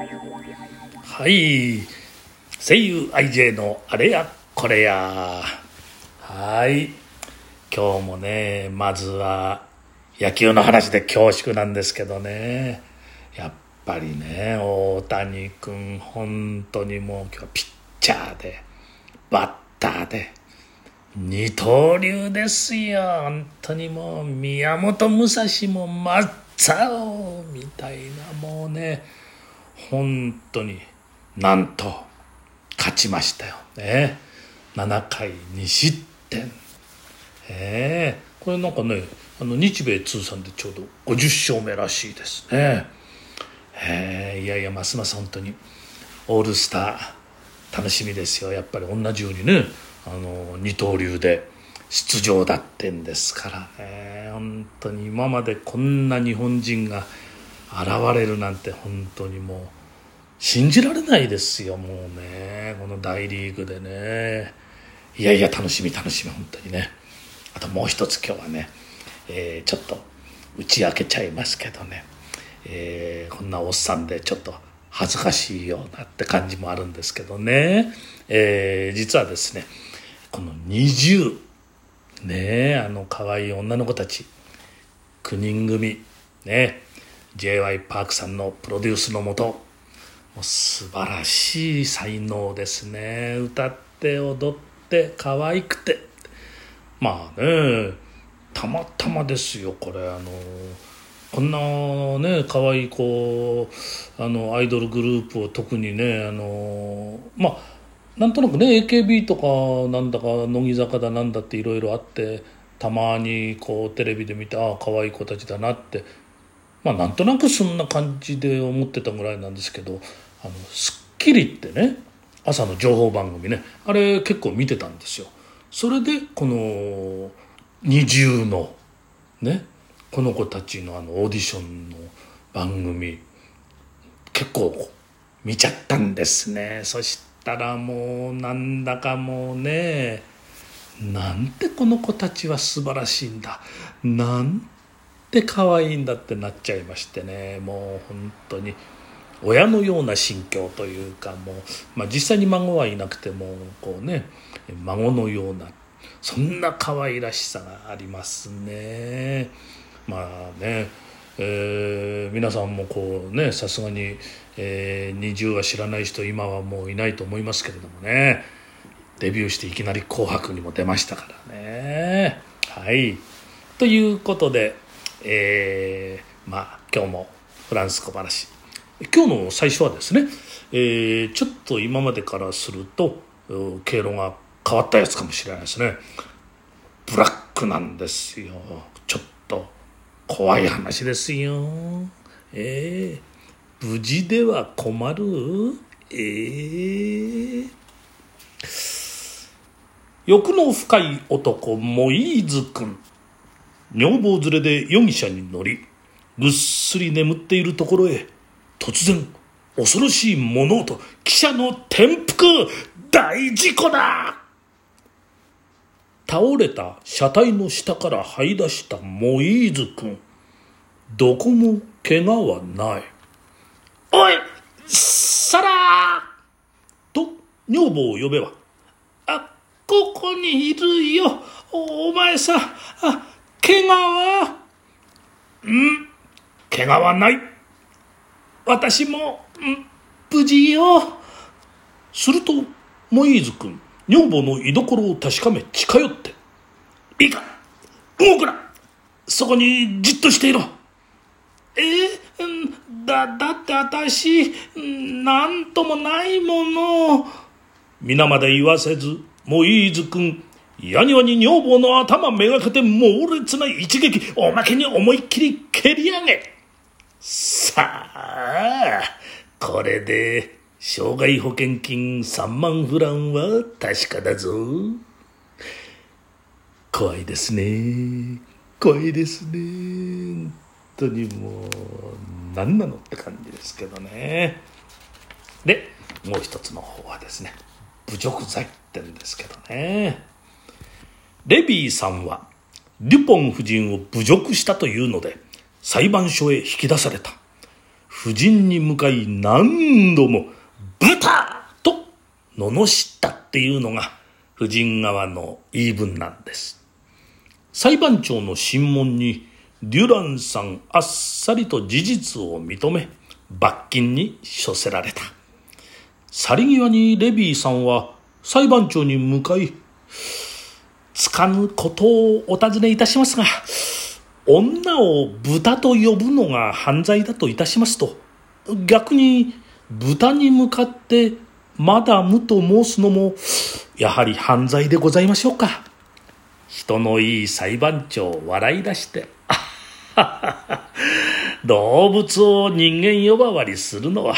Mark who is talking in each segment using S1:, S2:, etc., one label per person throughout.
S1: はい。声優 IJ のあれやこれや。はい。今日もねまずは野球の話で恐縮なんですけどね。やっぱりね大谷君本当にもう今日ピッチャーでバッターで二刀流ですよ。本当にもう宮本武蔵も松尾みたいなもうね。本当になんと勝ちましたよ。ね7回2失点。ええ。これなんかねあの日米通算でちょうど50勝目らしいです。ねえ。えいやいやますます本当にオールスター楽しみですよ。やっぱり同じようにねあの二刀流で出場だってんですから。ね本当に今までこんな日本人が現れるなんて本当にもう信じられないですよもうね。この大リーグでね。いやいや楽しみ楽しみ本当にね。あともう一つ今日はね、えー、ちょっと打ち明けちゃいますけどね、えー、こんなおっさんでちょっと恥ずかしいようなって感じもあるんですけどね、えー、実はですねこの20ねあの可愛い女の子たち9人組ね j y パークさんのプロデュースのもと素晴らしい才能ですね。歌って踊って可愛くて。まあねたまたまですよこれ。あのこんなね可愛い子あのアイドルグループを特にねあのまあなんとなくね AKB とかなんだか乃木坂だなんだっていろいろあってたまにこうテレビで見てああ可愛い子たちだなってまあなんとなくそんな感じで思ってたぐらいなんですけど「あのスッキリ」ってね朝の情報番組ねあれ結構見てたんですよ。それでこの二重のねこの子たちのあのオーディションの番組結構見ちゃったんですねそしたらもうなんだかもうねなんてこの子たちは素晴らしいんだなんて可愛いんだってなっちゃいましてねもう本当に親のような心境というかもう、まあ、実際に孫はいなくてもこうね孫のようなそんな可愛らしさがありますね。まあねえー、皆さんもこうねさすがに、えー、20は知らない人今はもういないと思いますけれどもねデビューしていきなり「紅白」にも出ましたからね。はいということで、えー、まあ今日もフランス小話。今日の最初はですね、えー、ちょっと今までからすると経路が変わったやつかもしれないですね。ブラックなんですよ。ちょっと怖い話ですよ。えー、無事では困る？えー、欲の深い男モイーズ君。女房連れで容疑者に乗りぐっすり眠っているところへ突然恐ろしい物音汽車の転覆大事故だ!倒れた車体の下から這い出したモイーズ君。どこも怪我はない。おいサラー!と女房を呼べばあここにいるよ。お前さあ怪我はうん。怪我はない。私も、うん、無事よ。するとモイーズ君女房の居所を確かめ近寄って「いいか。動くな。そこにじっとしていろ」えー、だだって私何ともないもの。皆まで言わせずモイーズ君やにわに女房の頭めがけて猛烈な一撃おまけに思いっきり蹴り上げさあこれで障害保険金3万フランは確かだぞ。怖いですね。怖いですね。本当にもう、何なのって感じですけどね。で、もう一つの方はですね、侮辱罪ってんですけどね。レビーさんは、デュポン夫人を侮辱したというので、裁判所へ引き出された。夫人に向かい何度も「豚!」と罵ったっていうのが夫人側の言い分なんです裁判長の審問にデュランさんあっさりと事実を認め罰金に処せられた去り際にレビーさんは裁判長に向かいつかぬことをお尋ねいたしますが女を豚と呼ぶのが犯罪だといたしますと逆に豚に向かってマダムと申すのもやはり犯罪でございましょうか。人のいい裁判長笑い出して 動物を人間呼ばわりするのは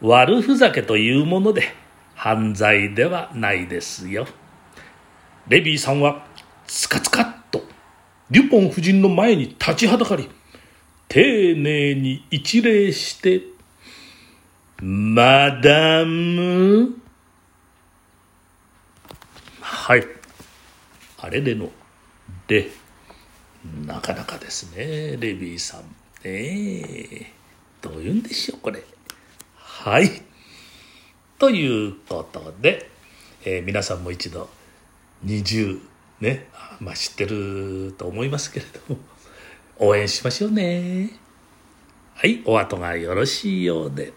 S1: 悪ふざけというもので犯罪ではないですよ。レビーさんはつかつかっとデュポン夫人の前に立ちはだかり丁寧に一礼して「マダム」はい。あれでの「で」なかなかですねレビーさんね。えどういうんでしょうこれ。はい。ということで、えー、皆さんも一度20ねまあ知ってると思いますけれども応援しましょうねはいお後がよろしいようで。